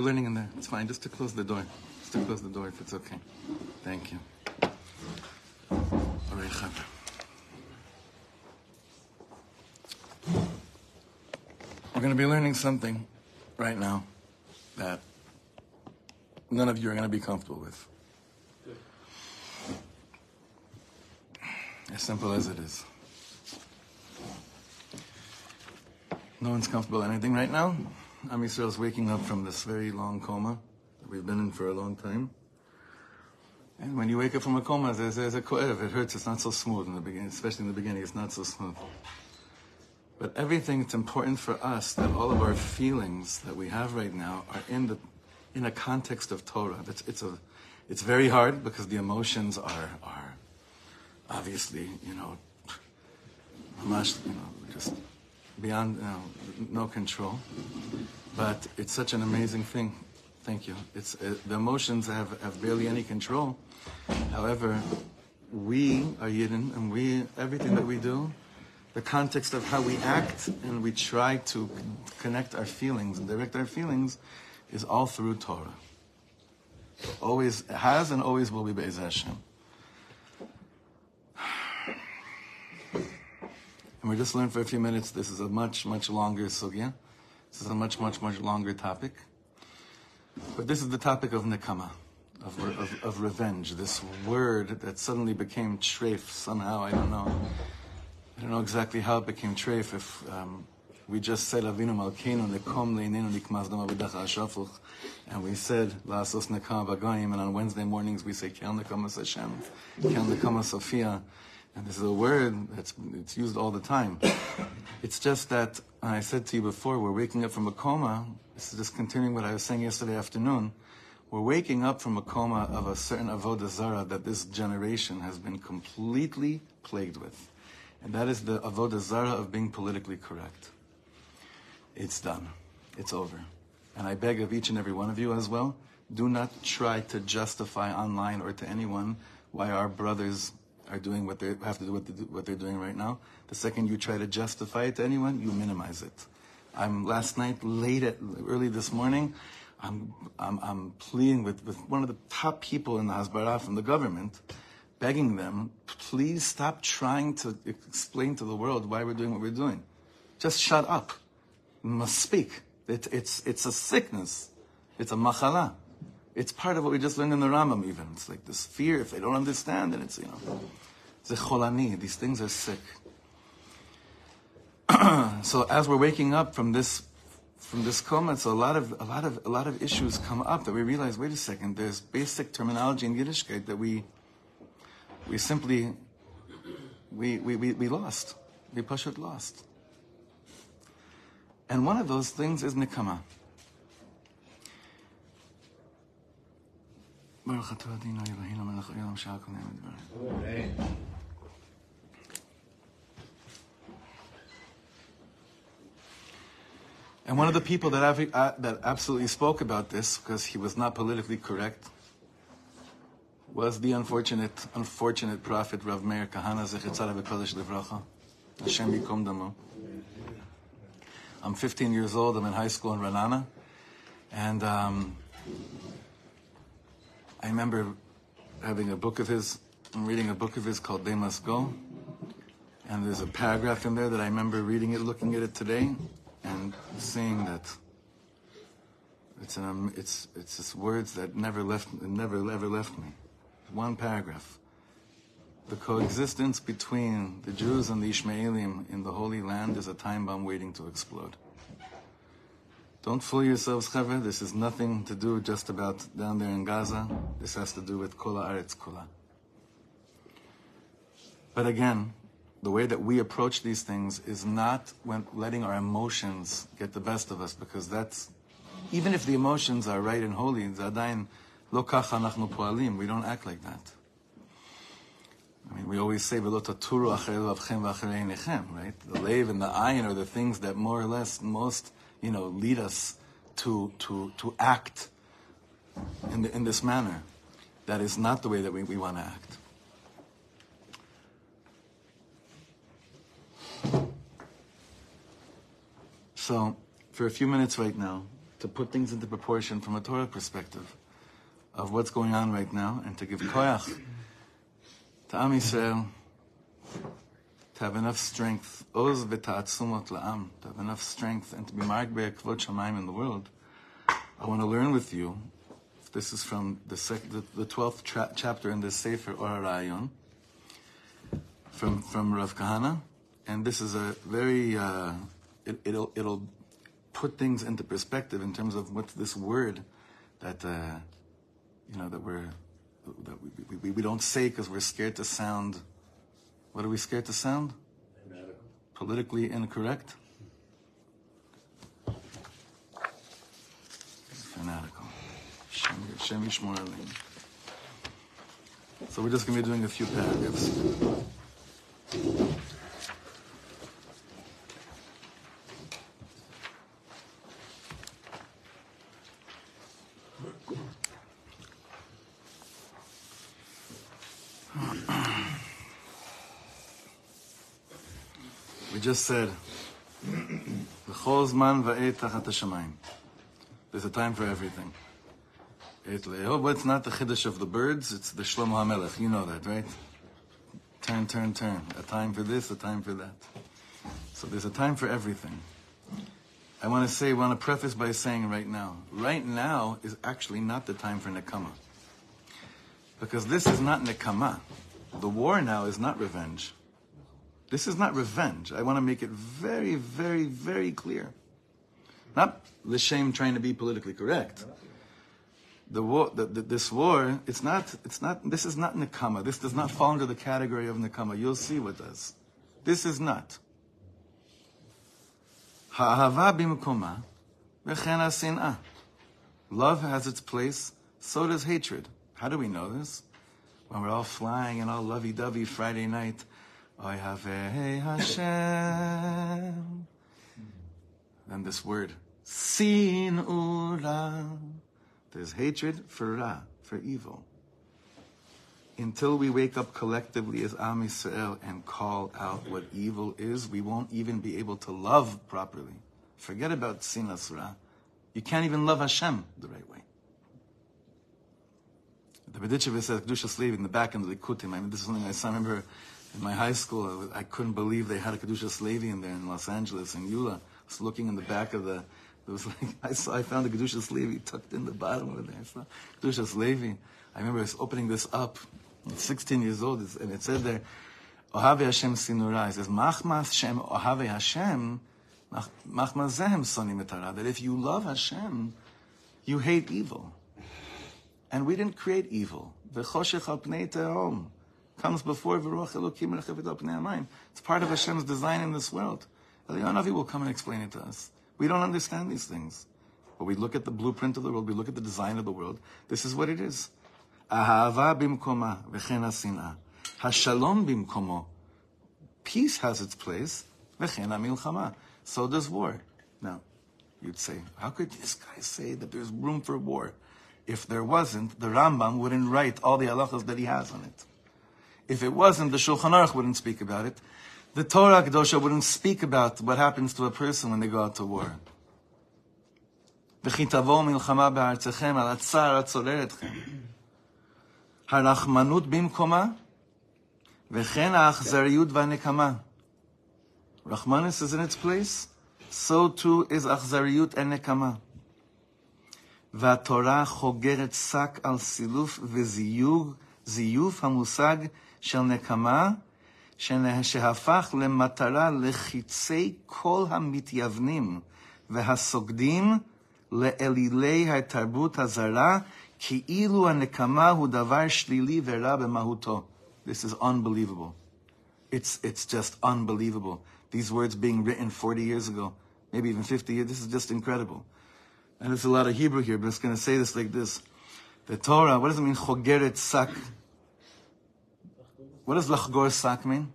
learning in there. It's fine. Just to close the door. Just to close the door if it's okay. Thank you. All right. We're going to be learning something right now that none of you are going to be comfortable with. As simple as it is. No one's comfortable anything right now. Am Yisrael is waking up from this very long coma that we've been in for a long time. And when you wake up from a coma, there's, there's a koev. It hurts. It's not so smooth in the beginning, especially in the beginning. It's not so smooth. But everything, it's important for us that all of our feelings that we have right now are in the in a context of Torah. It's a it's very hard because the emotions are are obviously you know, much you know just beyond you know, no control. But it's such an amazing thing. Thank you. It's uh, the emotions have, have barely any control. However, we are Yidden, and we everything that we do, the context of how we act and we try to connect our feelings and direct our feelings, is all through Torah. Always has and always will be Be'ez Hashem. And we're just learned for a few minutes. This is a much, much longer sugya. This is a much, much, much longer topic. But this is the topic of nekama, of, of, of revenge. This word that suddenly became treif somehow. I don't know. I don't know exactly how it became treif. If um, we just said Avinu Malkeinu Nekom Leinenu Nikmas Dama Shafuch, and we said Lasos Nekama Bagayim, and on Wednesday mornings we say Kel Nekama Hashem, Kel Nekama Sophia. And this is a word that's it's used all the time. It's just that I said to you before, we're waking up from a coma. This is just continuing what I was saying yesterday afternoon. We're waking up from a coma of a certain avodah zara that this generation has been completely plagued with, and that is the avodah zara of being politically correct. It's done. It's over. And I beg of each and every one of you as well, do not try to justify online or to anyone why our brothers are doing what they have to do what, they what they're doing right now. The second you try to justify it to anyone, you minimize it. I'm last night, late at early this morning, I'm, I'm, I'm pleading with, with one of the top people in the Hasbara from the government, begging them, please stop trying to explain to the world why we're doing what we're doing. Just shut up. Must speak. It, it's, it's a sickness. It's a machala. It's part of what we just learned in the Rambam even. It's like this fear, if they don't understand, then it's, you know, it's a cholani. These things are sick. so as we're waking up from this from this coma, so a lot of a lot of a lot of issues come up that we realize, wait a second, there's basic terminology in Yiddishkeit that we we simply we we, we, we lost. We pushed it lost. And one of those things is nikama. And one of the people that, I've, uh, that absolutely spoke about this, because he was not politically correct, was the unfortunate, unfortunate prophet Rav Meir Kahana Zechitzara Bekodesh levracha, Hashem Yikom Damo. I'm 15 years old. I'm in high school in Ranana. And um, I remember having a book of his, I'm reading a book of his called They Must Go. And there's a paragraph in there that I remember reading it, looking at it today, and seeing that it's an, um, it's it's just words that never left never ever left me. One paragraph. The coexistence between the Jews and the Ishmaelim in the Holy Land is a time bomb waiting to explode. Don't fool yourselves, Chavre. This is nothing to do just about down there in Gaza. This has to do with Kula Aretz Kula. But again, the way that we approach these things is not when letting our emotions get the best of us, because that's even if the emotions are right and holy, zadayin lo anachnu poalim. We don't act like that. I mean, we always say right? The lave and the ayin are the things that more or less most you know, lead us to, to, to act in, the, in this manner. That is not the way that we, we want to act. So, for a few minutes right now, to put things into proportion from a Torah perspective of what's going on right now and to give koyach to Am Yisrael to have enough strength, oz v'ta'atzumot la'am, to have enough strength and to be marked by a kvod shamayim in the world. I want to learn with you. This is from the sec- the, the 12th tra- chapter in the Sefer Or HaRayon from from Rav Kahana, and this is a very uh, it, it'll it'll put things into perspective in terms of what's this word that uh, you know that we're that we, we, we don't say because we're scared to sound what are we scared to sound? Politically incorrect? Fanatical. So we're just going to be doing a few paragraphs just said. There's a time for everything. Oh, but it's not the chiddush of the birds, it's the Shlomo HaMelech. You know that, right? Turn, turn, turn. A time for this, a time for that. So there's a time for everything. I want to say, want to preface by saying right now, right now is actually not the time for nekama. Because this is not nekama. The war now is not revenge. This is not revenge. I want to make it very, very, very clear. Not l'shem trying to be politically correct. The war, the, the, this war, it's not, it's not, this is not nekama. This does not fall under the category of nekama. You'll see what does. This is not. Ha'ahava b'mukoma, v'chen ha'sin'ah. Love has its place, so does hatred. How do we know this? When we're all flying and all lovey-dovey Friday night, Oy Havei Hashem. Then this word, sin ura. There's hatred for ra, for evil. Until we wake up collectively as Am Yisrael and call out what evil is, we won't even be able to love properly. Forget about sin ra. You can't even love Hashem the right way. The Berditchever says, Kedusha Levi in the back end of the Likutim. I mean, this is something I. I remember in my high school, I, I couldn't believe they had a Kedusha in there in Los Angeles, in YULA. I was looking in the back of the, it was like, I saw, I found a Kedusha Levi tucked in the bottom of there. I saw Kedusha. I remember I was opening this up, I was 16 years old, and it said there, Ohave Hashem Sinura. It says, Machmas Shem Ohave Hashem, Machmas Zehem Sonim Etara. That if you love Hashem, you hate evil. And we didn't create evil. V'choshech al pnei comes before. It's part of Hashem's design in this world. Eliyahu Navi will come and explain it to us. We don't understand these things. But we look at the blueprint of the world, we look at the design of the world. This is what it is. Ahava bimkoma v'chen hasinah. Hashalom bimkomo. Peace has its place. V'chen hamilchama. So does war. Now, you'd say, how could this guy say that there's room for war? If there wasn't, the Rambam wouldn't write all the halachas that he has on it. If it wasn't, the Shulchan Aruch wouldn't speak about it. The Torah Kedosha wouldn't speak about what happens to a person when they go out to war. וכי תבואו מלחמה בארצכם על הצער הצורר אתכם. הרחמנות במקומה, וכן האכזריות והנקמה. Rachmanis is in its place, so too is אכזריות and נקמה. והתורה חוגרת שק על סילוף וזיוג, זיוף המושג של נקמה, שהפך למטרה לחיצי כל המתייוונים והסוגדים לאלילי התרבות הזרה, כאילו הנקמה הוא דבר שלילי ורע במהותו. This is unbelievable. It's, it's just unbelievable. These words being written 40 years ago, maybe even 50 years, this is just incredible. And there's a lot of Hebrew here, but it's going to say this like this. The Torah, what does it mean, chogeret sak? What does lachgor sak mean?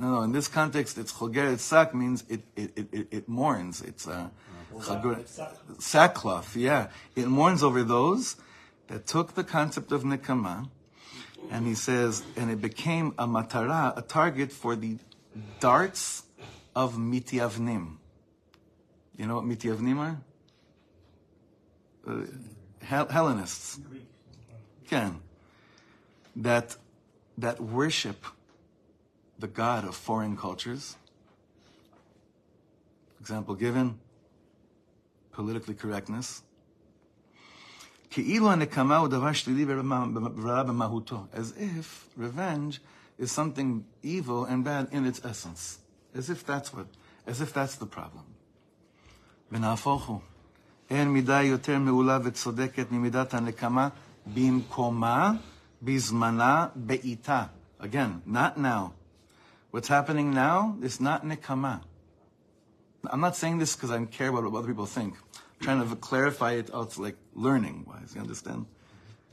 No, no, in this context, it's chogeret sak means it, it, it, it, mourns. It's uh, sackcloth, yeah. It mourns over those that took the concept of nekama, and he says, and it became a matara, a target for the darts of mityavnim. You know what mityavnim are? Uh, Hel- Hellenists. Can That, that worship the God of foreign cultures. Example given, politically correctness. כאילו הנקמה הוא דבר שלילי ורע במהותו. As if revenge is something evil and bad in its essence. As if that's what, as if that's the problem. ונהפוך הוא. אין מידה יותר מעולה וצודקת ממידת הנקמה במקומה, בזמנה, בעיתה. Again, not now. What's happening now is not nekama. I'm not saying this because I care about what other people think. I'm trying to clarify it out like learning wise. You understand?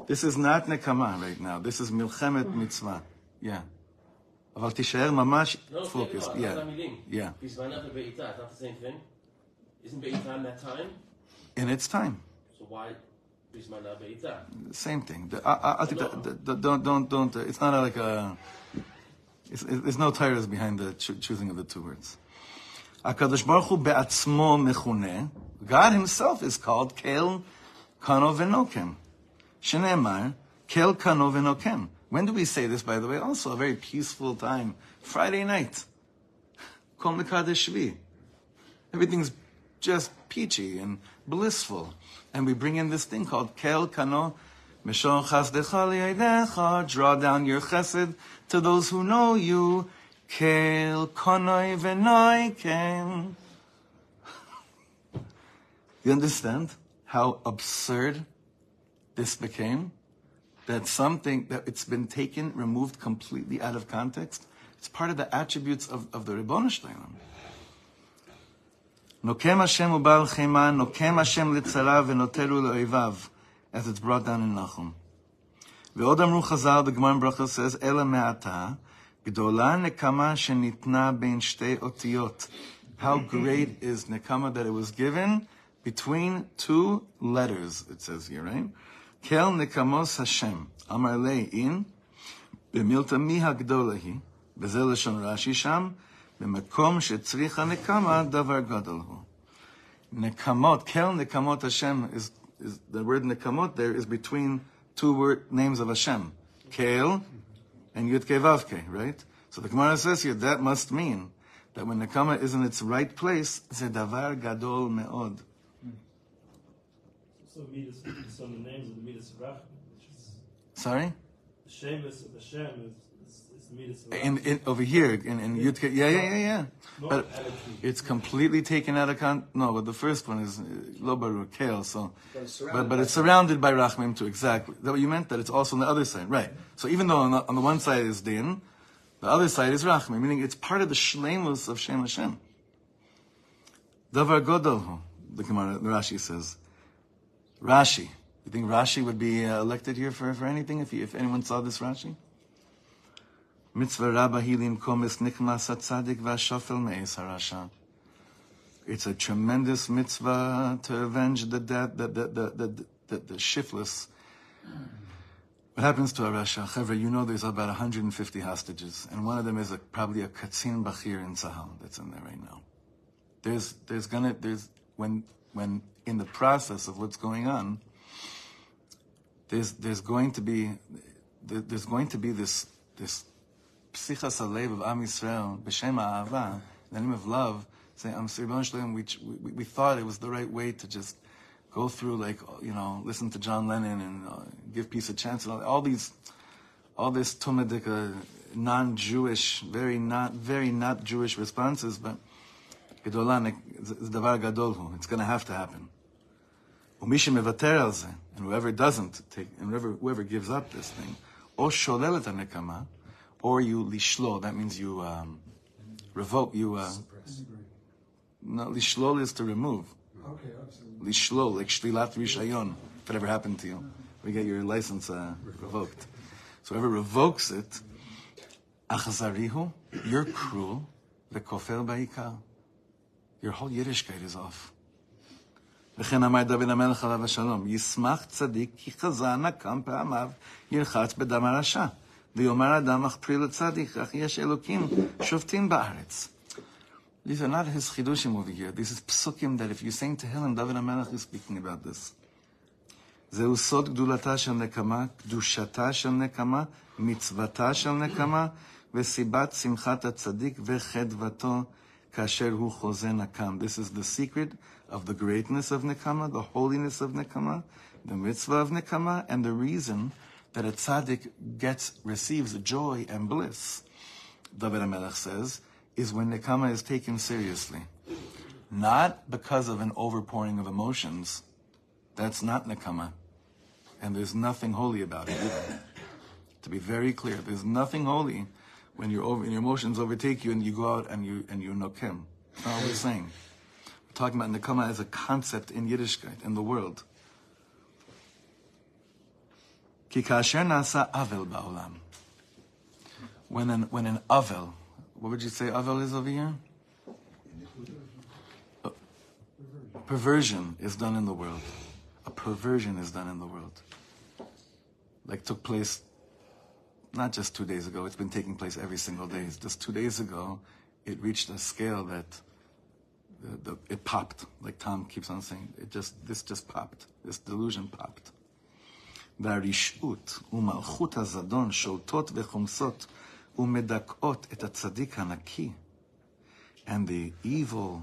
This is not nekama right now. This is milchemet mitzvah. Yeah. אבל תישאר ממש No, focused. no, Yeah. not המילים. Yeah. בזמנה ובעיטה, it's not the same thing? Isn't בעיטה in that time? In its time. So why בזמנה בעיטה? Same thing. The, I, I think that, the, the, don't don't don't. Uh, it's not like a. It's, it, there's no tires behind the cho- choosing of the two words. Hakadosh Baruch Hu be'atzmo mechune. God Himself is called Kel Kano Venokem. Shenemar Kel Kano Venokem. When do we say this? By the way, also a very peaceful time, Friday night. Kol Mekadesh Everything's just peachy and blissful. And we bring in this thing called Kel Kano, Mishon Chasdecha Li'edecha, draw down your chesed to those who know you. Kel Kanoi Venoi Ken. You understand how absurd this became? That something that it's been taken, removed completely out of context. It's part of the attributes of, of the Ribbon Shleilim. נוקם השם ובעל חימה, נוקם השם לצרה ונוטלו לאויביו, as it's brought down in Nachum. ועוד אמרו חז"ל, the Gemara in Bracha says, אלא מעתה, גדולה נקמה שניתנה בין שתי אותיות. How great is nekama that it was given between two letters, it says here, right? kel nekamos Hashem, אמר לי אין, במילתא מי הגדולה היא, וזה לשון רש"י שם, במקום שצריכה נקמה, דבר גדול הוא. Nekamot, kel nekamot Hashem is, is the word nekamot there is between two word names of Hashem, kel and yud vavke, right? So the Gemara says here that must mean that when nekama is in its right place, it's a davar gadol meod. So Midas, so the names of the Midas Rachman, which is Sorry, the Shemus of Hashem is, is, is the Midas in, in over here in, in yud yeah yeah yeah yeah, but it's completely taken out of con. No, but the first one is uh, lo baruch kel, so. But, but it's surrounded by Rachmim too, exactly. Is that what you meant? That it's also on the other side, right. So even though on the, on the one side is Din, the other side is Rachmim, meaning it's part of the shlemus of Shem Hashem. Davar Godol, the Gemara, the Rashi says. Rashi. You think Rashi would be uh, elected here for, for anything if, he, if anyone saw this Rashi? Mitzvah rabba hilim komis harasha. It's a tremendous mitzvah to avenge the death, the, the, the, the, the, shiftless. What happens to a Rasha? Chevra, you know there's about 150 hostages, and one of them is a, probably a Katzin Bachir in Tzahal that's in there right now. There's, there's gonna, there's, when, when in the process of what's going on, there's, there's going to be, there's going to be this, this psichas alev of Am Yisrael, b'shem ha'ava, in the name of love, saying, "Am Shalom," we, we we thought it was the right way to just go through, like you know, listen to John Lennon and uh, give peace a chance, and all, all these, all this tumadika uh, non-Jewish, very not very not Jewish responses, but davar gadolhu. It's going to have to happen. And whoever doesn't take, and whoever, whoever gives up this thing, or sholelet nekama, or you lishlo, that means you um, revoke, you, uh, no, lishlol is to remove. Okay, absolutely. Lishlo, like shlilat rishayon, if it ever happened to you. We get your license uh, revoked. So whoever revokes it, achazarihu, you're cruel, v'kofel ba'ikar. Your whole Yiddishkeit is off. וכן אמר דוד המלך עליו השלום, ישמח צדיק כי חזה נקם פעמיו, ירחץ בדם הרשע. ויאמר אדם אך פרי לצדיק, אך יש אלוקים שופטים בארץ. These are not his chidushim over here. This is psukim that if you're saying Tehillim, David HaMelech is speaking about this. זהו סוד גדולתה של נקמה, קדושתה של נקמה, מצוותה של נקמה, וסיבת שמחת הצדיק וחדוותו כאשר הוא חוזה נקם. This is the secret of the greatness of nekama, the holiness of nekama, the mitzvah of nekama, and the reason that a tzaddik gets, receives joy and bliss, David HaMelech says, is when nekama is taken seriously. Not because of an overpouring of emotions. That's not nekama. And there's nothing holy about it either. To be very clear, there's nothing holy when your over, your emotions overtake you and you go out and you and you nokim. That's not what we're saying. We're talking about nekama as a concept in Yiddishkeit, in the world. Ki kasher nasa avel ba'olam. When an, when an avel, what would you say avel is over here? Perversion is done in the world. A perversion is done in the world. Like took place not just two days ago, it's been taking place every single day. Just two days ago, it reached a scale that the, the, it popped. Like Tom keeps on saying, it just this just popped. This delusion popped. והרשעות ומלכות הזדון שולטות וחומסות ומדכאות את הצדיק הנקי. And the evil,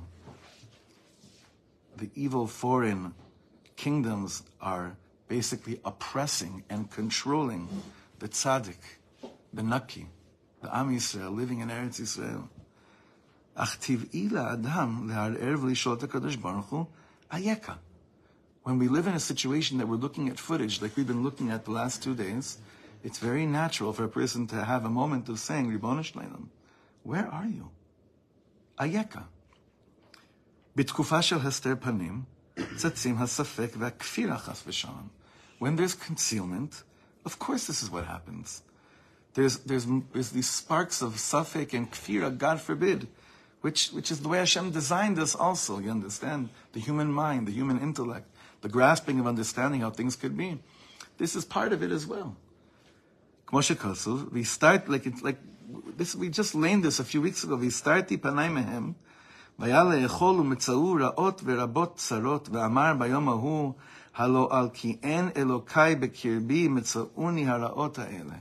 the evil foreign kingdoms are basically oppressing and controlling the tzaddik, the naki, the Am Yisrael living in Eretz Yisrael. אך טבעי לאדם לערער ולשאול את הקדוש ברוך הוא, אייכה. When we live in a situation that we're looking at footage like we've been looking at the last two days, it's very natural for a person to have a moment of saying, Ribono Shleilam, where are you? Ayeka. בתקופה של הסתר פנים, צצים הספק והכפירה חס ושלום. When there's concealment, of course this is what happens. There's, there's, there's these sparks of safek and kfira, God forbid, which, which is the way Hashem designed us also, you understand? The human mind, the human intellect, the grasping of understanding how things could be. This is part of it as well. כמו שכתוב, we start, like, it's like, this, we just learned this a few weeks ago, והסתרתי פניי מהם, והיה לאכול ומצאו רעות ורבות צרות, ואמר ביום ההוא, הלא על כי אין אלוקי בקרבי מצאוני הרעות האלה.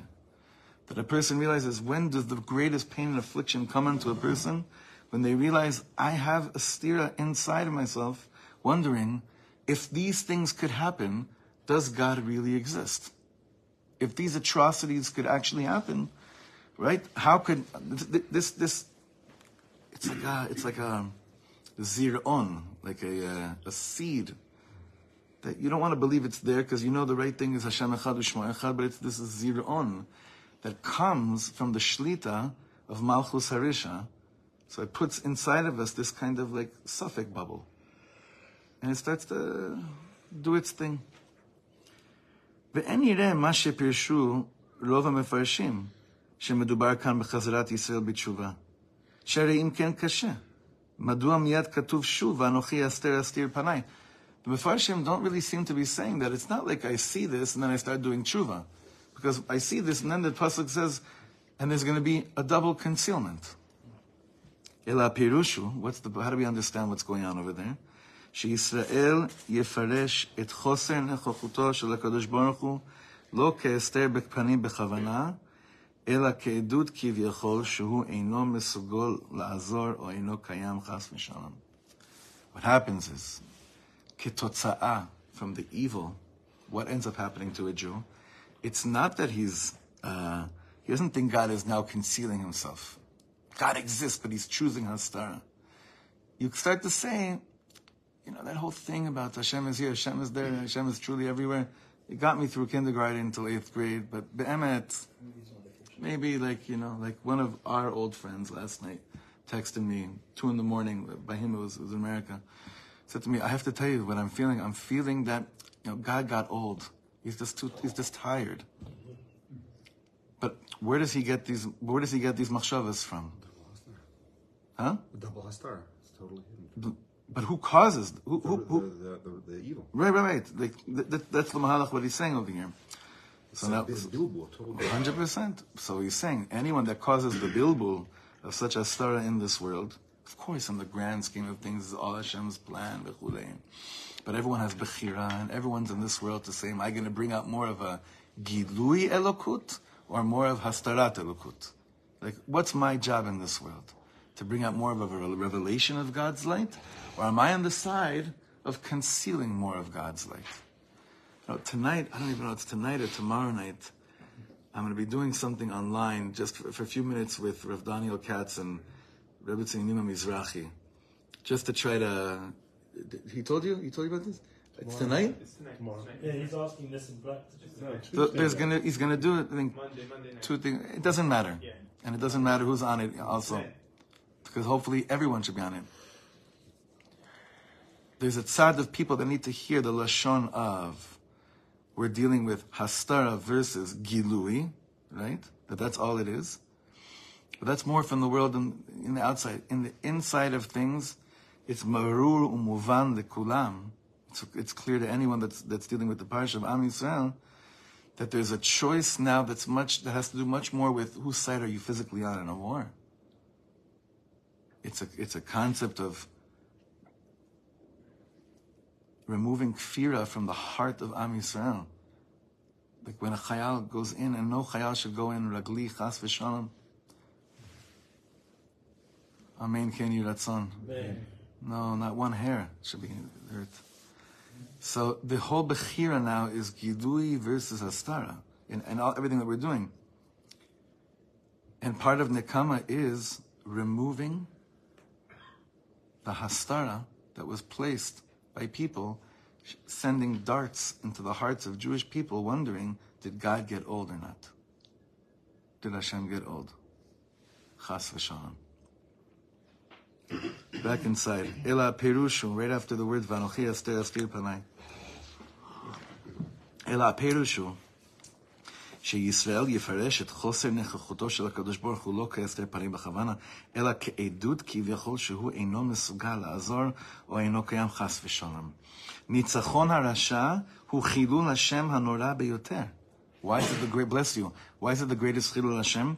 That a person realizes when does the greatest pain and affliction come into a person? When they realize I have a stira inside of myself, wondering if these things could happen, does God really exist? If these atrocities could actually happen, right? How could this this? It's like a it's like a zir'on, like a uh, a seed that you don't want to believe it's there because you know the right thing is Hashem Echad U'Shmo Echad, but it's this is zir'on that comes from the shlita of Malchus Harisha. So it puts inside of us this kind of like suffix bubble And it starts to do its thing. ואין יראה מה שפירשו רוב המפרשים, שמדובר כאן בחזרת ישראל בתשובה. שהרי אם כן קשה, מדוע מיד כתוב שוב, ואנוכי אסתר אסתיר פניי? The Mefarshim don't really seem to be saying that. It's not like I see this and then I start doing tshuva. Because I see this and then the Pasuk says, and there's going to be a double concealment. Ela pirushu, what's the, how do we understand what's going on over there? שישראל יפרש את חוסר נוכחותו של הקדוש ברוך הוא לא כהסתר בפנים בכוונה, אלא כעדות כביכול שהוא אינו מסוגל לעזור או אינו קיים חס ושלום. What happens is, כתוצאה from the evil, what ends up happening to a Jew, it's not that he's, uh, he doesn't think God is now concealing himself. God exists, but he's choosing Hastara. You start to say, you know, that whole thing about Hashem is here, Hashem is there, Hashem is truly everywhere. It got me through kindergarten until eighth grade, but Be'emet, maybe like, you know, like one of our old friends last night texted me, two in the morning, by him it was, it was in America, said to me, I have to tell you what I'm feeling. I'm feeling that, you know, God got old. He's just too, he's just tired. But where does he get these, where does he get these machshavas from? Huh? The double hastar. It's totally hidden. But, who causes, who, who, The, who, the, the, the evil. Right, right, right. Like th- th- that's the mahalach what he's saying over here. So now, It's doable, totally. hundred percent. So he's saying anyone that causes the bilbul of such a star in this world, Of course, in the grand scheme of things, it's all Hashem's plan. But everyone has bechira, and everyone's in this world to say, am I going to bring out more of a gilui elokut or more of hastarat elokut? Like, what's my job in this world? To bring out more of a revelation of God's light? Or am I on the side of concealing more of God's light? You know, tonight, I don't even know if it's tonight or tomorrow night, I'm going to be doing something online just for, for a few minutes with Rav Daniel Katz and Rebbe Nima Mizrahi, just to try to. He told you? He told you about this? It's tonight. Tomorrow. Yeah, he's asking this in practice. So there's gonna he's gonna do it. I think two things. It doesn't matter, Yeah. and it doesn't matter who's on it also, because hopefully everyone should be on it. There's a tzad of people that need to hear the lashon of. We're dealing with hastara versus gilui, right? That that's all it is. But that's more from the world in, in the outside. In the inside of things, it's marur umuvan lekulam. It's, it's clear to anyone that's that's dealing with the parsha of Am Yisrael that there's a choice now that's much that has to do much more with whose side are you physically on in a war. It's a it's a concept of removing kfira from the heart of Am Yisrael. Like when a chayal goes in, and no chayal should go in ragli chas v'shalom. Amen. Ken yiratzon. No, not one hair should be in hurt. So the whole Bechira now is Gilui versus Astara and, in all, everything that we're doing. And part of Nekama is removing the Hastara that was placed by people sending darts into the hearts of Jewish people wondering, did God get old or not? Did Hashem get old? Chas v'shalom. Back inside. Ela Perushu, right after the word Vanochi Aster Aspir Panai. Ela Perushu, שישראל יפרש את חוסר נוכחותו של הקדוש ברוך הוא לא כהסתר פנים בכוונה, אלא כעדות כביכול שהוא אינו מסוגל לעזור או אינו קיים חס ושלום. ניצחון הרשע הוא חילול השם הנורא ביותר. Why is it the great, bless you, why is it the greatest חילול השם?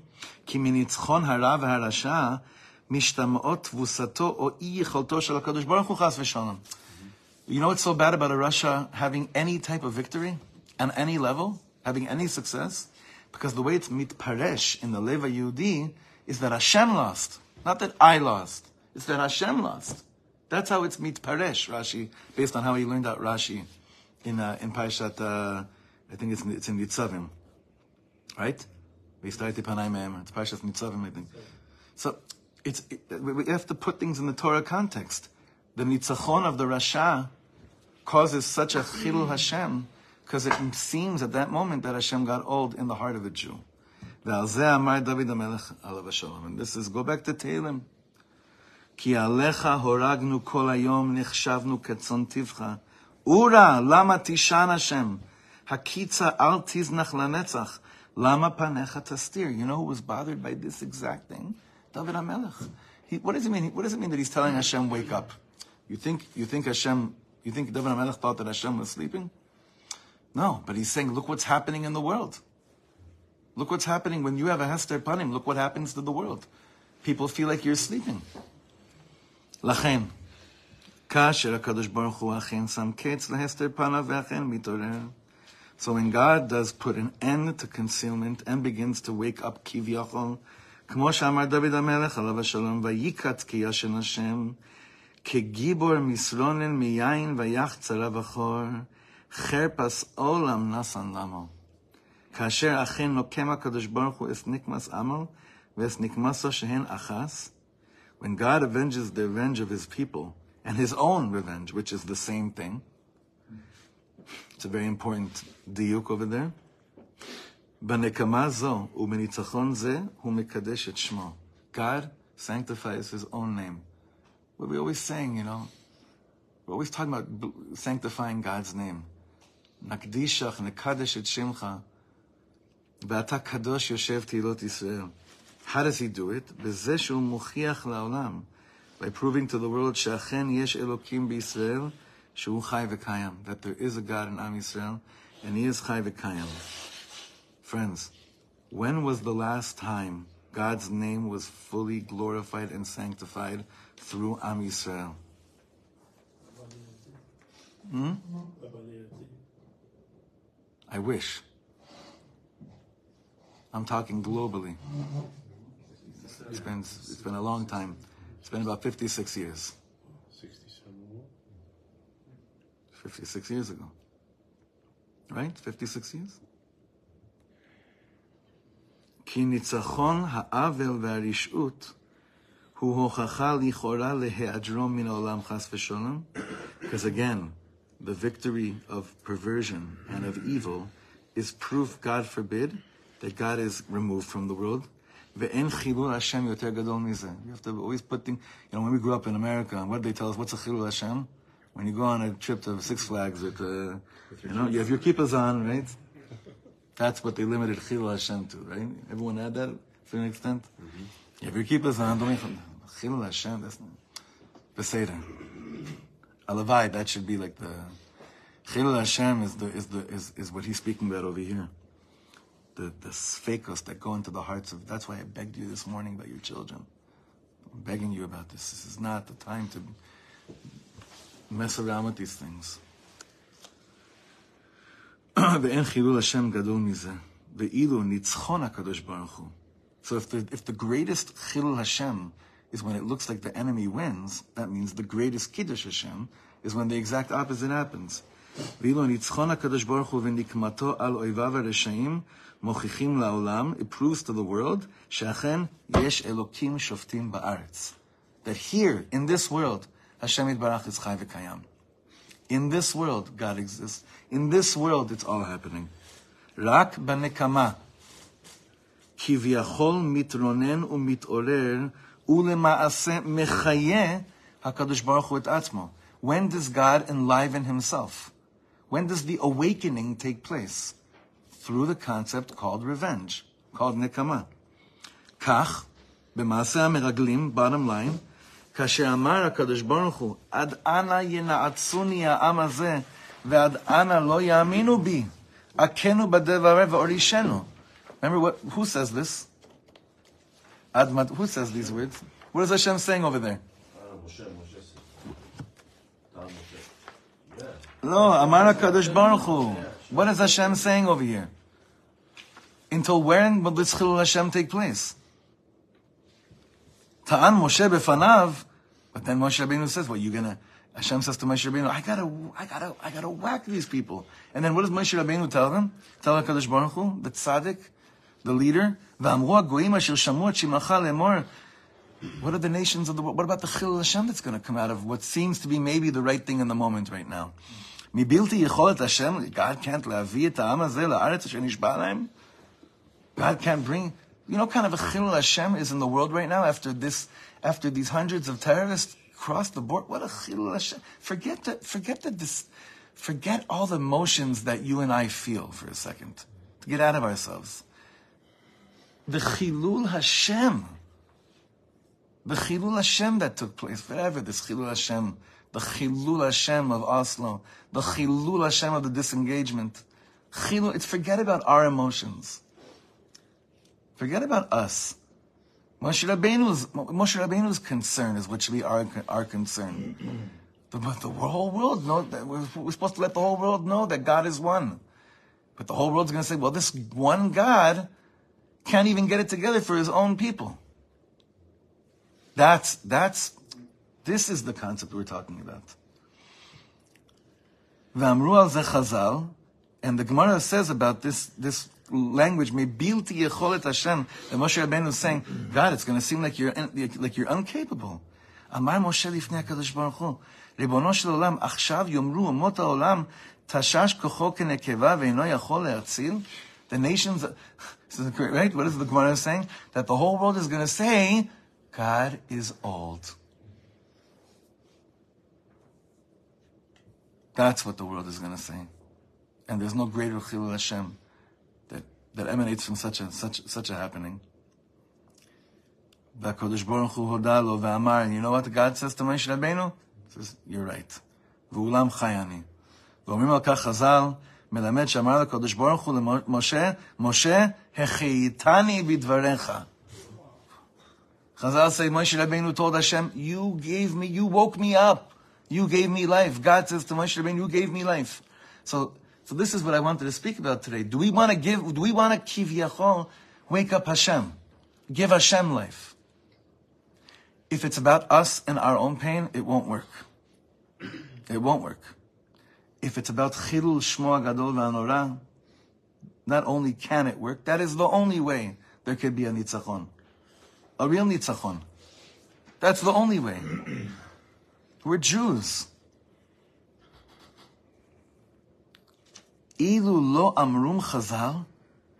כי מניצחון הרע והרשע משתמעות תבוסתו או אי יכולתו של הקדוש ברוך הוא חס ושלום. You know what's so bad about a Russia having any type of victory on any level, having any success? Because the way it's mitparesh in the Leva Yehudi is that Hashem lost, not that I lost. It's that Hashem lost. That's how it's mitparesh, Rashi, based on how he learned out Rashi in uh, in Parshat, uh, I think it's it's in Nitzavim, right? V'istarti panai me'em. It's Parshat Nitzavim, I think. So it's it, we we have to put things in the Torah context. The nitzachon of the Rasha causes such a chilul Hashem because it seems at that moment that Hashem got old in the heart of a Jew. ועל זה אמר דוד המלך עליו השלום. And this is, go back to Tehillim. כי עליך הורגנו כל היום, נחשבנו כצאן טבחה. אורה, למה תישן השם? הקיצה אל תזנח לנצח. למה פניך תסתיר? You know who was bothered by this exact thing? David HaMelech. He, what does it mean? What does it mean that he's telling Hashem, wake up? You think, you think Hashem, you think David HaMelech thought that Hashem was sleeping? No, but he's saying, look what's happening in the world. Look what's happening when you have a Hester Panim. Look what happens to the world. People feel like you're sleeping. לכן, כאשר הקדוש ברוך הוא אכן שם קץ להסתר פניו ואכן מתעורר. So when God does put an end to concealment and begins to wake up כביכול, כמו שאמר דוד המלך עליו השלום, ויקץ כי ישן השם, כגיבור מסרונן מיין ויחצרה בחור, חרפס עולם נסן למו. כאשר אכן נוקם הקדוש ברוך הוא את נקמס עמל ואת נקמסו שהן אחס, when God avenges the revenge of his people and his own revenge, which is the same thing, it's a very important diuk over there. בנקמה זו ובניצחון זה הוא מקדש את שמו. God sanctifies his own name. What we're always saying, you know, we're always talking about b- sanctifying God's name. נקדישך, נקדש את שמך, ואתה קדוש יושב תהילות ישראל. How does he do it? בזה שהוא מוכיח לעולם, by proving to the world שאכן יש אלוקים בישראל, שהוא חי וקיים, that there is a God in Am Yisrael, and he is חי וקיים. Friends, when was the last time God's name was fully glorified and sanctified through Am Yisrael. Hmm? I wish. I'm talking globally. It's been, it's been a long time. It's been about 56 years. 56 years ago. Right? 56 years? כי ניצחון העוול והרשעות הוא הוכחה לכאורה להיעדרו מן העולם חס ושלום. Because again, the victory of perversion and of evil is proof, God forbid, that God is removed from the world. You have to always put things, you know, when we grew up in America, what did they tell us? What's a chilul Hashem? When you go on a trip to Six Flags you know, you have your kippahs on, right? That's what they limited chilul Hashem to, right? Everyone had that to an extent? Mm-hmm. You have your kippahs on, don't chilul Hashem, that's not, Beseder. Alavai, that should be like the, chilul Hashem is the, is the, is, is what he's speaking about over here the, the sfekos that go into the hearts of. That's why I begged you this morning about your children. I'm begging you about this. This is not the time to mess around with these things. ואין חילול השם גדול מזה. ואילו ניצחון הקדוש ברוך הוא. So if the, if the greatest chilul Hashem is when it looks like the enemy wins, that means the greatest Kiddush Hashem is when the exact opposite happens. It proves to the world that here, in this world, Hashem Yitbarach is Chai v'kayam. In this world, God exists. In this world, it's all happening. Rak b'nekama. Kivyachol mitronen u'mit'orer ולמעשה מחיה הקדוש ברוך הוא את עצמו. When does God enliven himself? When does the awakening take place? Through the concept called revenge, called nekama. כך, במעשה המרגלים, bottom line, כאשר אמר הקדוש ברוך הוא, עד אנה ינעצוני העם הזה, ועד אנה לא יאמינו בי, הכנו בדברי והורישנו. Remember what, who says this? Ad, who says these words? What is Hashem saying over there? No, Amar HaKadosh Baruch Hu. What is Hashem saying over here? Until when will this Chilul Hashem take place? Ta'an Moshe befanav, but then Moshe Rabbeinu says, "What you gonna?" Hashem says to Moshe Rabbeinu, "I gotta, I gotta, I gotta whack these people." And then what does Moshe Rabbeinu tell them? Tell Hakadosh Baruch Hu, the tzaddik, the leader, "V'amru hagoyim asher shamu et shimacha lemor." What are the nations of the world? What about the Chilul Hashem that's going to come out of what seems to be maybe the right thing in the moment right now? מבלתי יכולת השם, God can't להביא את העם הזה לארץ אשר נשבע להם? God can't bring, you know, kind of a chilul Hashem is in the world right now after this, after these hundreds of terrorists crossed the border. What a chilul Hashem! Forget the, forget the, this, forget all the emotions that you and I feel for a second. To get out of ourselves. The chilul Hashem, the chilul Hashem that took place, whatever this chilul Hashem, the chilul Hashem of Oslo, the chilul Hashem of the disengagement. Chilul, it's forget about our emotions. Forget about us. Moshe Rabbeinu's, Moshe Rabbeinu's concern is what should be our, our concern. But, but the whole world know that we're, we're supposed to let the whole world know that God is one. But the whole world's going to say, well, this one God can't even get it together for his own people. That's, that's, this is the concept we're talking about. V'amru al ze chazal, and the Gemara says about this, this language, mebilti yecholet Hashem, that Moshe Rabbeinu is saying, God, it's going to seem like you're, like you're incapable. אמר משה לפני הקדוש ברוך הוא, ריבונו של עולם, עכשיו יאמרו אומות העולם, תשש כוחו כנקבה ואינו יכול להציל? The nations, right? What is the Gemara saying? That the whole world is going to say, God is old. That's what the world is going to say. And there's no greater chilul Hashem that, that emanates from such a, such, such a happening. והקדוש ברוך הוא הודה לו ואמר, you know what God says to Moshe Rabbeinu? He says, you're right. ואולם חי אני. ואומרים על כך חז"ל, מלמד שאמר לקדוש ברוך הוא למשה, משה, החייתני בדבריך. Chazal say Moshe Rabbeinu told Hashem, "You gave me, you woke me up, you gave me life." God says to Moshe Rabbeinu, "You gave me life." So, so this is what I wanted to speak about today. Do we want to give? Do we want to kivyachol wake up Hashem, give Hashem life? If it's about us and our own pain, it won't work. It won't work. If it's about chilul shmo gadol v'anora, not only can it work, that is the only way there could be a nitzachon, a real nitzachon. That's the only way. We're Jews. Ilu lo amrum chazal.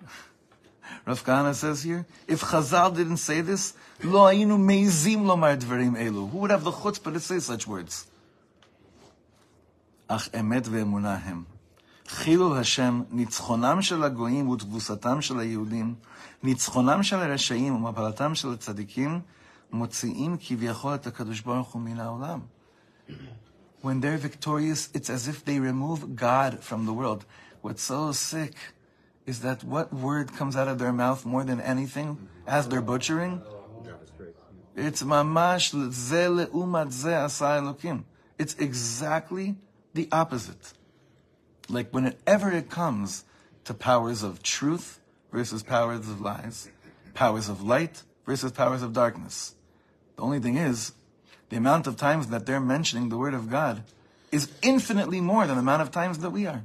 Rav Kahane says here, if Chazal didn't say this, lo ayinu meizim lomar dvarim elu. Who would have the chutzpah to say such words? אך אמת ואמונה הם. חילול השם, ניצחונם של הגויים ותבוסתם של היהודים, ניצחונם של הרשעים ומפלתם של הצדיקים, מוציאים כביכול את הקדוש ברוך הוא מן העולם. When they're victorious, it's as if they remove God from the world. What's so sick is that what word comes out of their mouth more than anything as they're butchering? God is great. It's mamash ze leumat ze asa elokim. It's exactly the opposite. Like whenever it comes to powers of truth versus powers of lies, powers of light versus powers of darkness. The only thing is, the amount of times that they're mentioning the word of God is infinitely more than the amount of times that we are.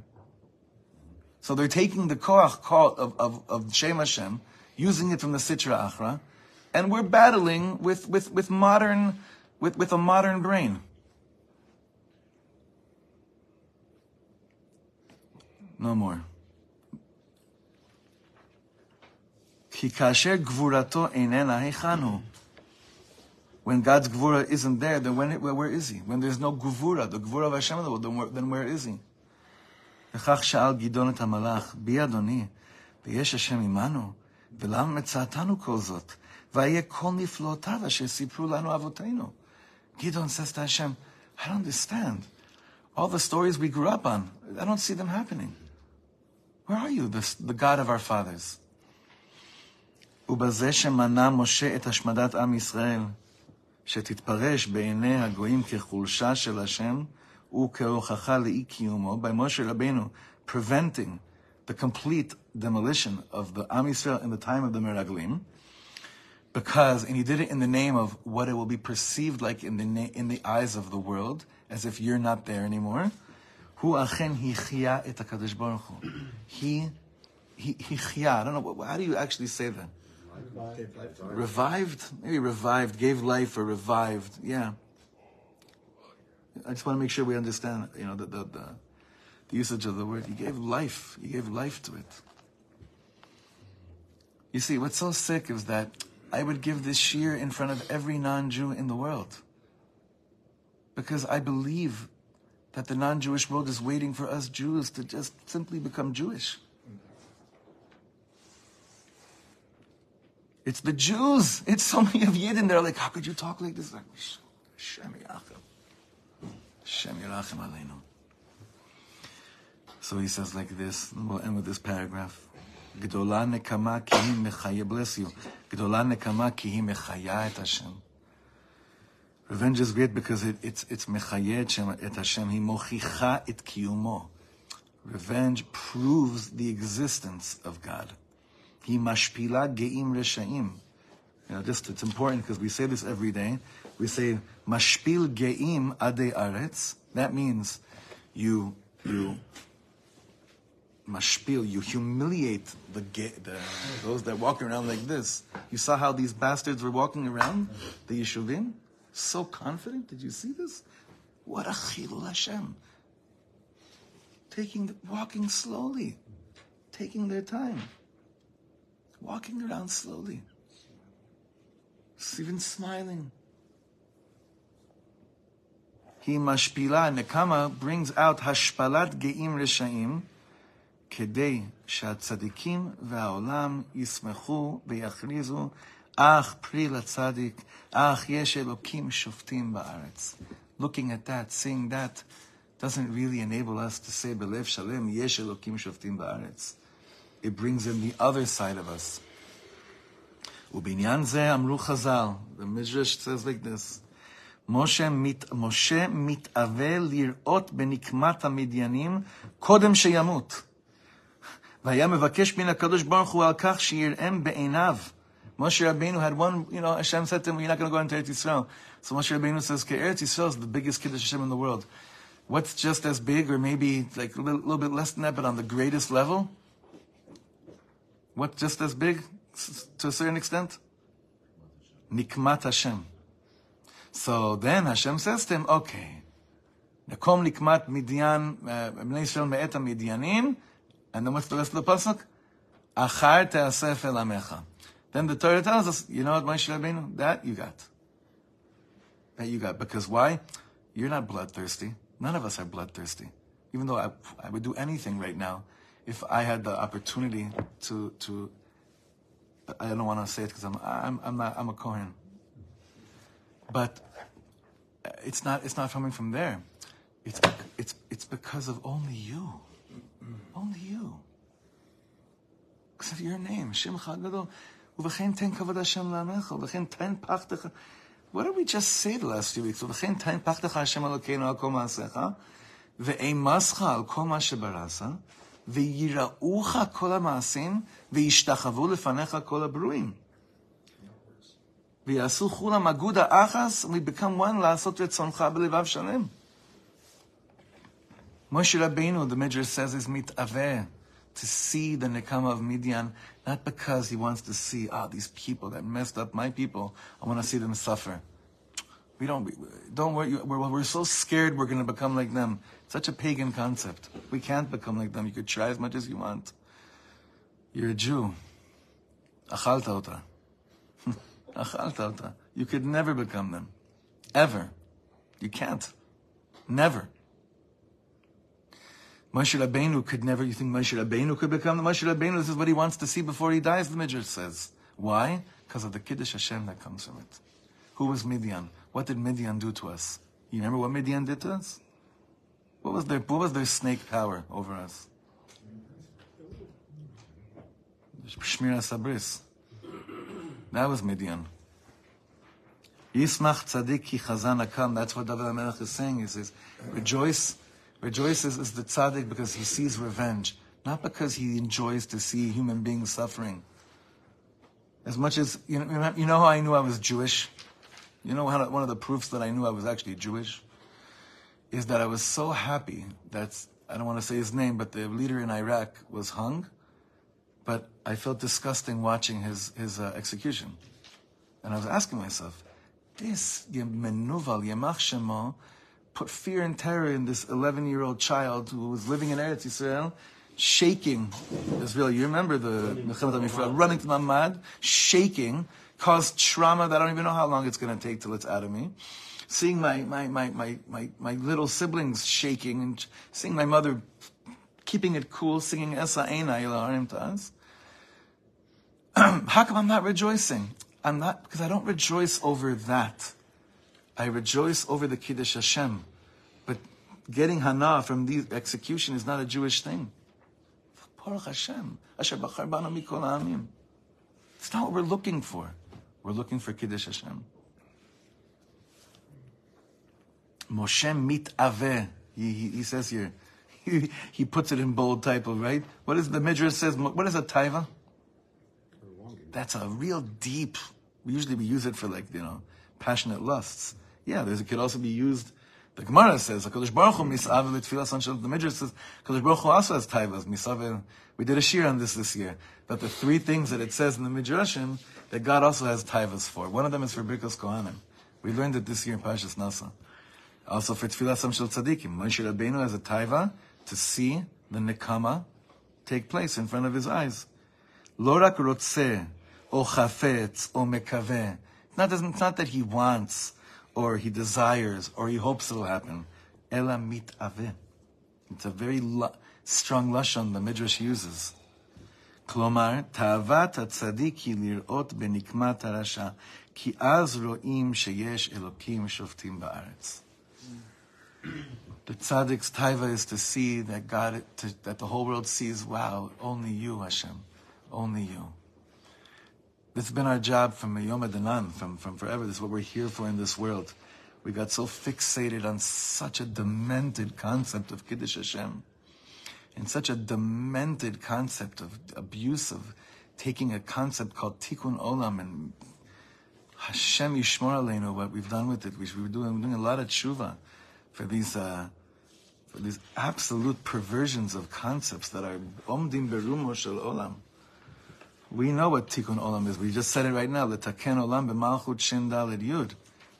So they're taking the koach call of, of, of Shem Hashem, using it from the Sitra Achra, and we're battling with, with, with modern, with, with a modern brain. No more. כי כאשר גבורתו איננה, היכן הוא? When God's gvura isn't there, then when, where, where is he? When there's no gvura, the gvura of Hashem, then where, then where is he? וכך שאל גדעון את המלאך, בי אדוני, ויש השם עמנו, ולמה מצאתנו כל זאת? ואהיה כל נפלאותיו אשר סיפרו לנו אבותינו. Gideon says to Hashem, I don't understand. All the stories we grew up on, I don't see them happening. Where are you, the, the God of our fathers? ובזה שמנע משה את השמדת עם ישראל, שתתפרש בעיני הגויים כחולשה של השם וכהוכחה לאי קיומו, by Moshe Rabbeinu preventing the complete demolition of the Am Yisrael in the time of the Meraglim, because, and he did it in the name of what it will be perceived like in the, na- in the eyes of the world, as if you're not there anymore. who achen hichya et HaKadosh Baruch Hu. He, he, hichya, I don't know, how do you actually say that? Revived. revived? Maybe revived, gave life or revived, yeah. I just want to make sure we understand, you know, the, the, the, the usage of the word. He gave life, he gave life to it. You see, what's so sick is that I would give this shiur in front of every non Jew in the world. Because I believe that the non Jewish world is waiting for us Jews to just simply become Jewish. It's the Jews. It's so many of Yidden. They're like, how could you talk like this? Like, Shem Yirachem. Shem Yirachem So he says like this, and we'll end with this paragraph. Gdola nekama ki hi mechaya, bless you. Gdola nekama ki hi mechaya et Hashem. Revenge is great because it, it's it's mechayed et Hashem. He mochicha et kiyumo. Revenge proves the existence of God. He mashpila geim reshaim. You know, just it's important because we say this every day. We say mashpil geim ade aretz. That means you you mashpil, you humiliate the, ge- the, those that walk around like this. You saw how these bastards were walking around the Yeshuvim so confident. Did you see this? What a chilul Hashem. Taking walking slowly, taking their time, walking around slowly even smiling. He mashpila, nekama brings out hashpalat geim reshaim, כדי שהצדיקים והעולם ישמחו ויכריזו, אך פרי לצדיק, אך יש אלוקים שופטים בארץ. Looking at that, seeing that, doesn't really enable us to say בלב שלם, יש אלוקים שופטים בארץ. It brings in the other side of us. ובעניין זה אמרו חז"ל, the Midrash says like this, משה, מת, משה מתאווה לראות בנקמת המדיינים קודם שימות. והיה מבקש מן הקדוש ברוך הוא על כך שיראם בעיניו. Moshe Rabbeinu had one, you know, Hashem said to him, you're not going to go into Eretz Yisrael. So Moshe Rabbeinu says, okay, Eretz Yisrael is the biggest Kiddush Hashem in the world. What's just as big, or maybe like a little, little bit less than that, but on the greatest level? What's just as big, to a certain extent? Nikmat Hashem. So then Hashem says to him, okay, Nakom Nikmat Midian, uh, Bnei Yisrael Me'et Midyanim, and then what's the rest of the pasuk? Achar te'asef el amecha. Then the Torah tells us, you know what, Moshe Rabbeinu? That you got. That you got. Because why? You're not bloodthirsty. None of us are bloodthirsty. Even though I, I would do anything right now if I had the opportunity to, to I don't want to say it because I'm, I'm, I'm not, I'm a Kohen. But it's not, it's not coming from there. It's, it's, it's because of only you. Only you. Because of your name, Shimcha Gadol. Uv'chein ten kavod Hashem la'amecha. Uv'chein ten pachtecha. What did we just say the last few weeks? Uv'chein ten pachtecha Hashem Elokeinu al kol ma'asecha. Ve'emascha al kol ma shebarasa. ויראוך כל המעשים, וישתחוו לפניך כל הברואים. ויעשו כולם אגודה אחס, we become one לעשות רצונך בלבב שלם. Moshe Rabbeinu, the Midrash says, is mitaveh, to see the Nekama of Midian, not because he wants to see, ah, these people that messed up my people, I want to see them suffer. We don't, we, don't worry, we're, we're so scared we're going to become like them. Such a pagan concept. We can't become like them. You could try as much as you want. You're a Jew. Achalta ota. Achalta. You could never become them. Ever. You can't. Never. Moshe Rabbeinu could never, you think Moshe Rabbeinu could become the Moshe Rabbeinu? This is what he wants to see before he dies, the Midrash says. Why? Because of the Kiddush Hashem that comes from it. Who was Midian? What did Midian do to us? You remember what Midian did to us? What was their, what was their snake power over us? Shmira Sabris. That was Midian. Yismach tzadik ki chazan akam. That's what David HaMelech is saying. He says, rejoice, rejoices is the tzaddik because he sees revenge, not because he enjoys to see human beings suffering. As much as, you know, you know how I knew I was Jewish? You know, how, one of the proofs that I knew I was actually Jewish is that I was so happy that, I don't want to say his name, but the leader in Iraq was hung, but I felt disgusting watching his, his uh, execution. And I was asking myself, this Menuval, Yemach Shemo, put fear and terror in this 11 year old child who was living in Eretz Israel, shaking Israel. You remember the Milchemet HaMifratz, running to Mamad, shaking, caused trauma that I don't even know how long it's going to take till it's out of me. Seeing my, my, my, my, my, my little siblings shaking and seeing my mother keeping it cool, singing Esa Eina Ilaharim to us. How come I'm not rejoicing? I'm not, because I don't rejoice over that. I rejoice over the Kiddush Hashem. But getting Hana from the execution is not a Jewish thing. It's not what we're looking for. We're looking for Kiddush Hashem. Moshe mitaveh. He, he, he says here, he, he puts it in bold type of, right? What is the Midrash says? What is a taiva? That's a real deep. Usually we use it for like you know passionate lusts. Yeah, there's it could also be used. The Gemara says Hakadosh Baruch Hu misavel tefillas on The Midrash says Hakadosh Baruch Hu also has taivas misavel. We did a shiur on this this year. That the three things that it says in the Midrashim that God also has taivas for. One of them is for Birkos Kohanim. We learned it this year in Parshas Nasa. Also for tefillas shel tzaddikim. Moshe Rabbeinu has a taiva to see the nekama take place in front of his eyes. Lo rak rotzeh or chafetz or mekaveh. It's not, it's not that he wants or he desires or he hopes it'll happen. Ela mitaveh. It's a very lo- strong lashon the Midrash uses. כלומר, תאוות הצדיק היא לראות בנקמת הרשע, כי אז רואים שיש אלוקים שופטים בארץ. The tzaddik's taiva is to see that God, to, that the whole world sees, wow, only you, Hashem, only you. This has been our job from Yom Adanan, from, from forever. This is what we're here for in this world. We got so fixated on such a demented concept of Kiddush Hashem, and such a demented concept of abuse of taking a concept called Tikkun Olam and Hashem Yishmor Aleinu, what we've done with it. We were doing, we're doing a lot of tshuva for these, uh, for these absolute perversions of concepts that are omdim berumo shel olam. We know what tikkun olam is. We just said it right now. The taken olam b'malchut shin daled yud.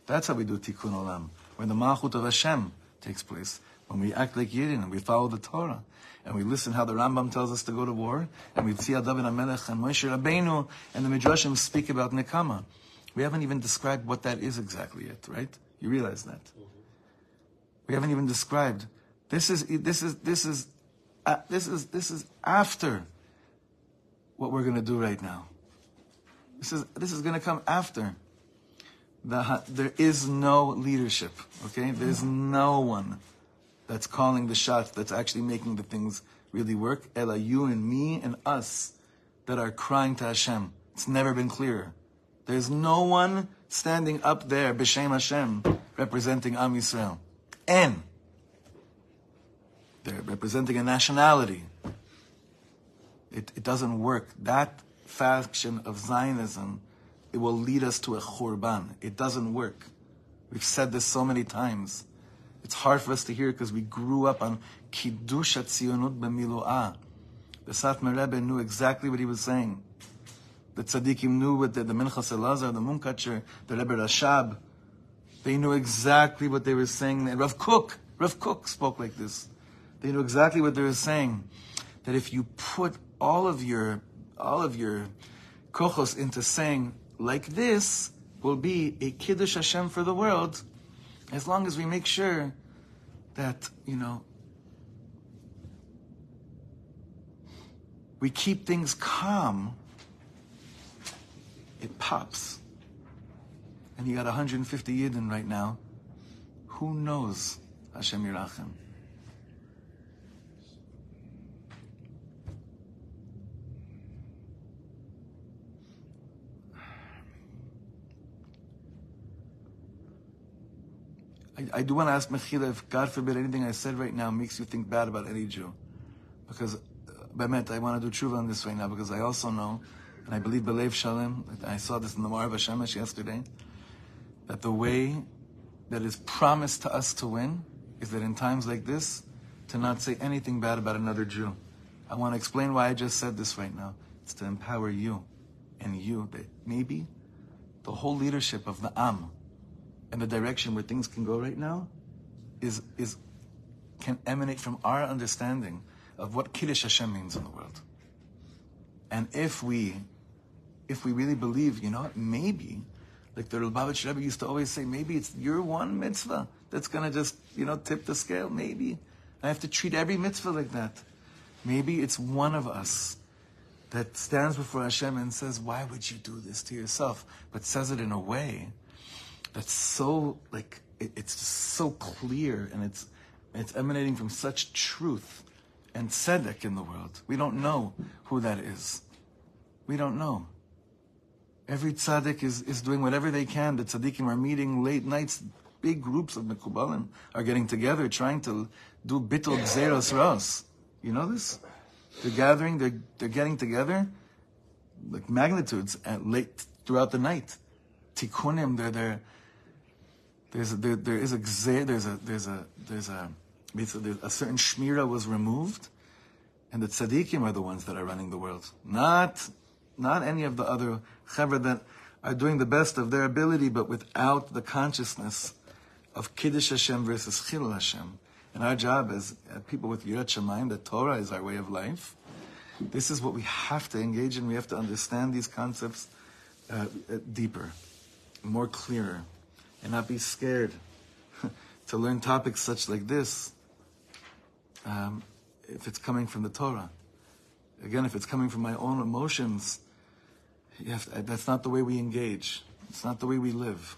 That's how we do tikkun olam. When the malchut of Hashem takes place. When we act like Yidden and we follow the Torah. And we listen how the Rambam tells us to go to war. And we see how David HaMelech and Moshe Rabbeinu and the Midrashim speak about Nekama. We haven't even described what that is exactly yet, right? You realize that. We haven't even described. This is this is this is uh, this is this is after what we're going to do right now. This is this is going to come after. The, there is no leadership. Okay, there's no one that's calling the shots. That's actually making the things really work. Ella, you and me and us that are crying to Hashem. It's never been clearer. There's no one standing up there, b'shem Hashem, representing Am Yisrael. And they're representing a nationality. It, it doesn't work. That faction of Zionism, it will lead us to a churban. It doesn't work. We've said this so many times. It's hard for us to hear because we grew up on Kiddush Tzionut b'milu'ah. The Satmar Rebbe knew exactly what he was saying. The tzaddikim knew what the, the Minchas Elazar, the Munkacher, the Rebbe Rashab, they knew exactly what they were saying. And Rav Kook, Rav Kook spoke like this. They knew exactly what they were saying. That if you put all of your all of your kochos into saying like this will be a kiddush Hashem for the world, as long as we make sure that you know we keep things calm, it pops. And you got 150 Yidden right now. Who knows Hashem Yirachem? I, do want to ask Mechila if, God forbid, anything I said right now makes you think bad about any Jew. Because, uh, Bemet, I want to do tshuva on this right now because I also know, and I believe Belev Shalem, I saw this in the Marav Hashemesh yesterday, that the way that is promised to us to win is that in times like this, to not say anything bad about another Jew. I want to explain why I just said this right now. It's to empower you and you that maybe the whole leadership of the Am and the direction where things can go right now is, is can emanate from our understanding of what Kiddush Hashem means in the world. And if we if we really believe, you know what, maybe like the Lubavitch Rebbe used to always say, maybe it's your one mitzvah that's going to just, you know, tip the scale. Maybe. I have to treat every mitzvah like that. Maybe it's one of us that stands before Hashem and says, why would you do this to yourself? But says it in a way that's so, like, it, it's so clear and it's, it's emanating from such truth and tzedek in the world. We don't know who that is. We don't know. Every tzaddik is, is doing whatever they can. The tzaddikim are meeting late nights. Big groups of mekubalim are getting together, trying to do bittul gzeros ras. You know this? They're gathering. They're they're getting together, like magnitudes at late throughout the night. Tikkunim. They're there. There's a, there, there is a there's a there's a there's a there's a certain shmira was removed, and the tzaddikim are the ones that are running the world, not not any of the other chaver that are doing the best of their ability, but without the consciousness of Kiddush Hashem versus Chilul Hashem. And our job as uh, people with Yirat Shamayim, that Torah is our way of life. This is what we have to engage in. We have to understand these concepts uh, uh deeper, more clearer, and not be scared to learn topics such like this um, if it's coming from the Torah. Again, if it's coming from my own emotions, to, that's not the way we engage. It's not the way we live.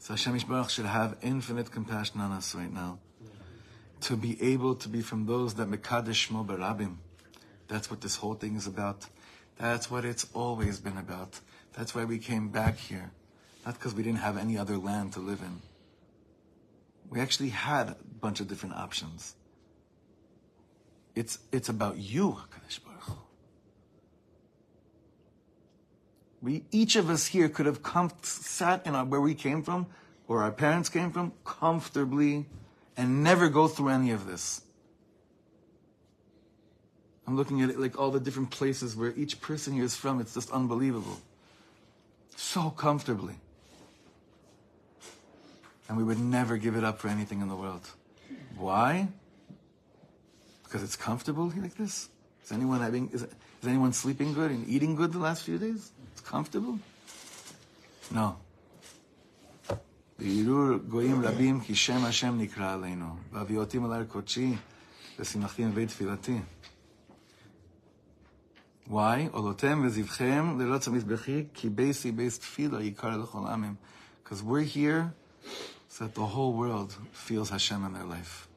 So Hashem Yishbarach should have infinite compassion on us right now. To be able to be from those that Mekadesh Shmo Barabim. That's what this whole thing is about. That's what it's always been about. That's why we came back here. Not because we didn't have any other land to live in. We actually had a bunch of different options. It's, it's about you, HaKadosh Baruch. We, each of us here could have come, sat in our, where we came from, where our parents came from, comfortably, and never go through any of this. I'm looking at it like all the different places where each person here is from. It's just unbelievable. So comfortably And we would never give it up for anything in the world. Why? Because it's comfortable here like this? Is anyone having is, is anyone sleeping good and eating good the last few days? It's comfortable? No. בהרהור גויים רבים כי שם השם נקרא עלינו, והביאותים אל הר קודשי, ושמחתי מבית תפילתי. Why? עולותיהם וזבחיהם לרץ המזבחי, כי ביסי בייס תפילה יקר לכל עמים. Because we're here so that the whole world feels Hashem in their life.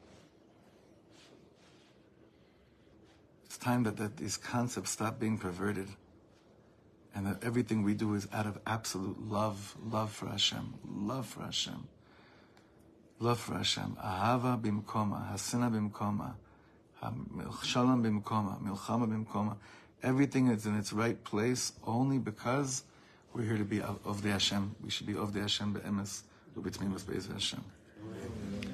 It's time that, that these concepts stop being perverted and that everything we do is out of absolute love, love for Hashem, love for Hashem, love for Hashem. Ahava bimkoma, hasina bimkoma, shalom bimkoma, milchama bimkoma. Everything is in its right place only because we're here to be of, of the Hashem. We should be of the Hashem be'emes, Любит милость, боязнь Hashem.